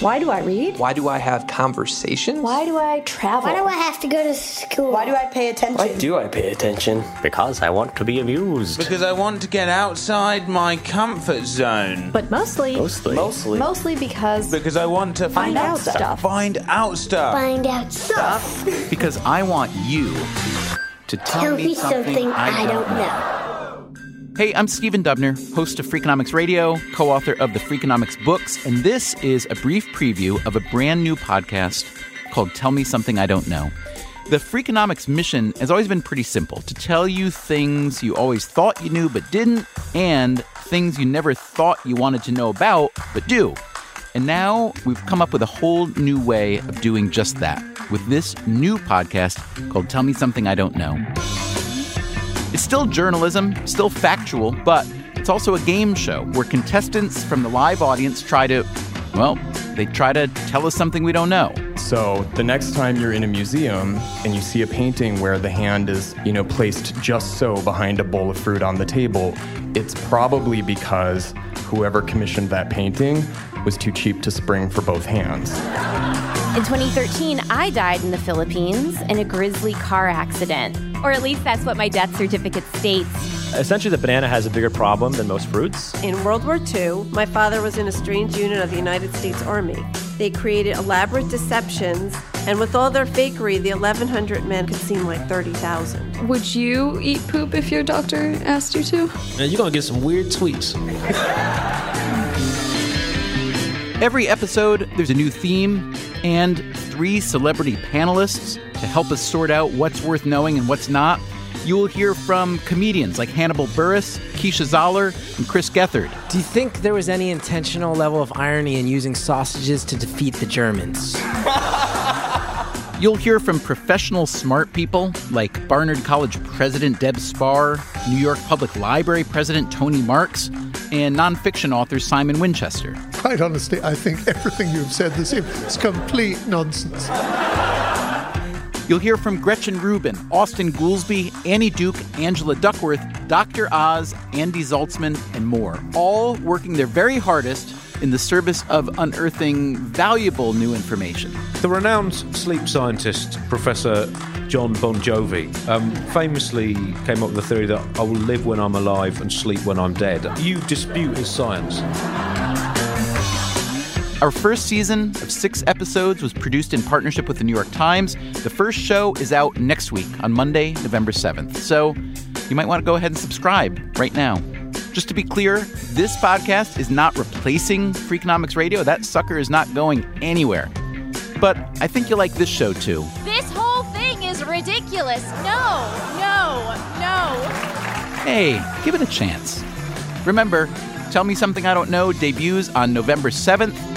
Why do I read? Why do I have conversations? Why do I travel? Why do I have to go to school? Why do I pay attention? Why do I pay attention? Because I want to be amused. Because I want to get outside my comfort zone. But mostly, Mostly. Mostly. mostly because Because I want to find out stuff. Find out stuff. Find out stuff. Because I want you to tell, Tell me something I don't know. Hey, I'm Stephen Dubner, host of Freakonomics Radio, co author of the Freakonomics books, and this is a brief preview of a brand new podcast called Tell Me Something I Don't Know. The Freakonomics mission has always been pretty simple to tell you things you always thought you knew but didn't, and things you never thought you wanted to know about but do. And now we've come up with a whole new way of doing just that with this new podcast called Tell Me Something I Don't Know. It's still journalism, still factual, but it's also a game show where contestants from the live audience try to, well, they try to tell us something we don't know. So the next time you're in a museum and you see a painting where the hand is, you know, placed just so behind a bowl of fruit on the table, it's probably because whoever commissioned that painting was too cheap to spring for both hands. In 2013, I died in the Philippines in a grisly car accident. Or at least that's what my death certificate states. Essentially, the banana has a bigger problem than most fruits. In World War II, my father was in a strange unit of the United States Army. They created elaborate deceptions, and with all their fakery, the 1,100 men could seem like 30,000. Would you eat poop if your doctor asked you to? Now, you're going to get some weird tweets. Every episode, there's a new theme and three celebrity panelists to help us sort out what's worth knowing and what's not. You will hear from comedians like Hannibal Buress, Keisha Zollar, and Chris Gethard. Do you think there was any intentional level of irony in using sausages to defeat the Germans? You'll hear from professional smart people like Barnard College President Deb Spar, New York Public Library President Tony Marx, and nonfiction author Simon Winchester. Quite honestly, I think everything you've said this evening is complete nonsense. You'll hear from Gretchen Rubin, Austan Goolsbee, Annie Duke, Angela Duckworth, Dr. Oz, Andy Zaltzman, and more, all working their very hardest in the service of unearthing valuable new information. The renowned sleep scientist, Professor John Bon Jovi, um, famously came up with the theory that I will live when I'm alive and sleep when I'm dead. You dispute his science. Our first season of six episodes was produced in partnership with the New York Times. The first show is out next week on Monday, November 7th. So you might want to go ahead and subscribe right now. Just to be clear, this podcast is not replacing Freakonomics Radio. That sucker is not going anywhere. But I think you'll like this show too. This whole thing is ridiculous. No, no, no. Hey, give it a chance. Remember, Tell Me Something I Don't Know debuts on November 7th.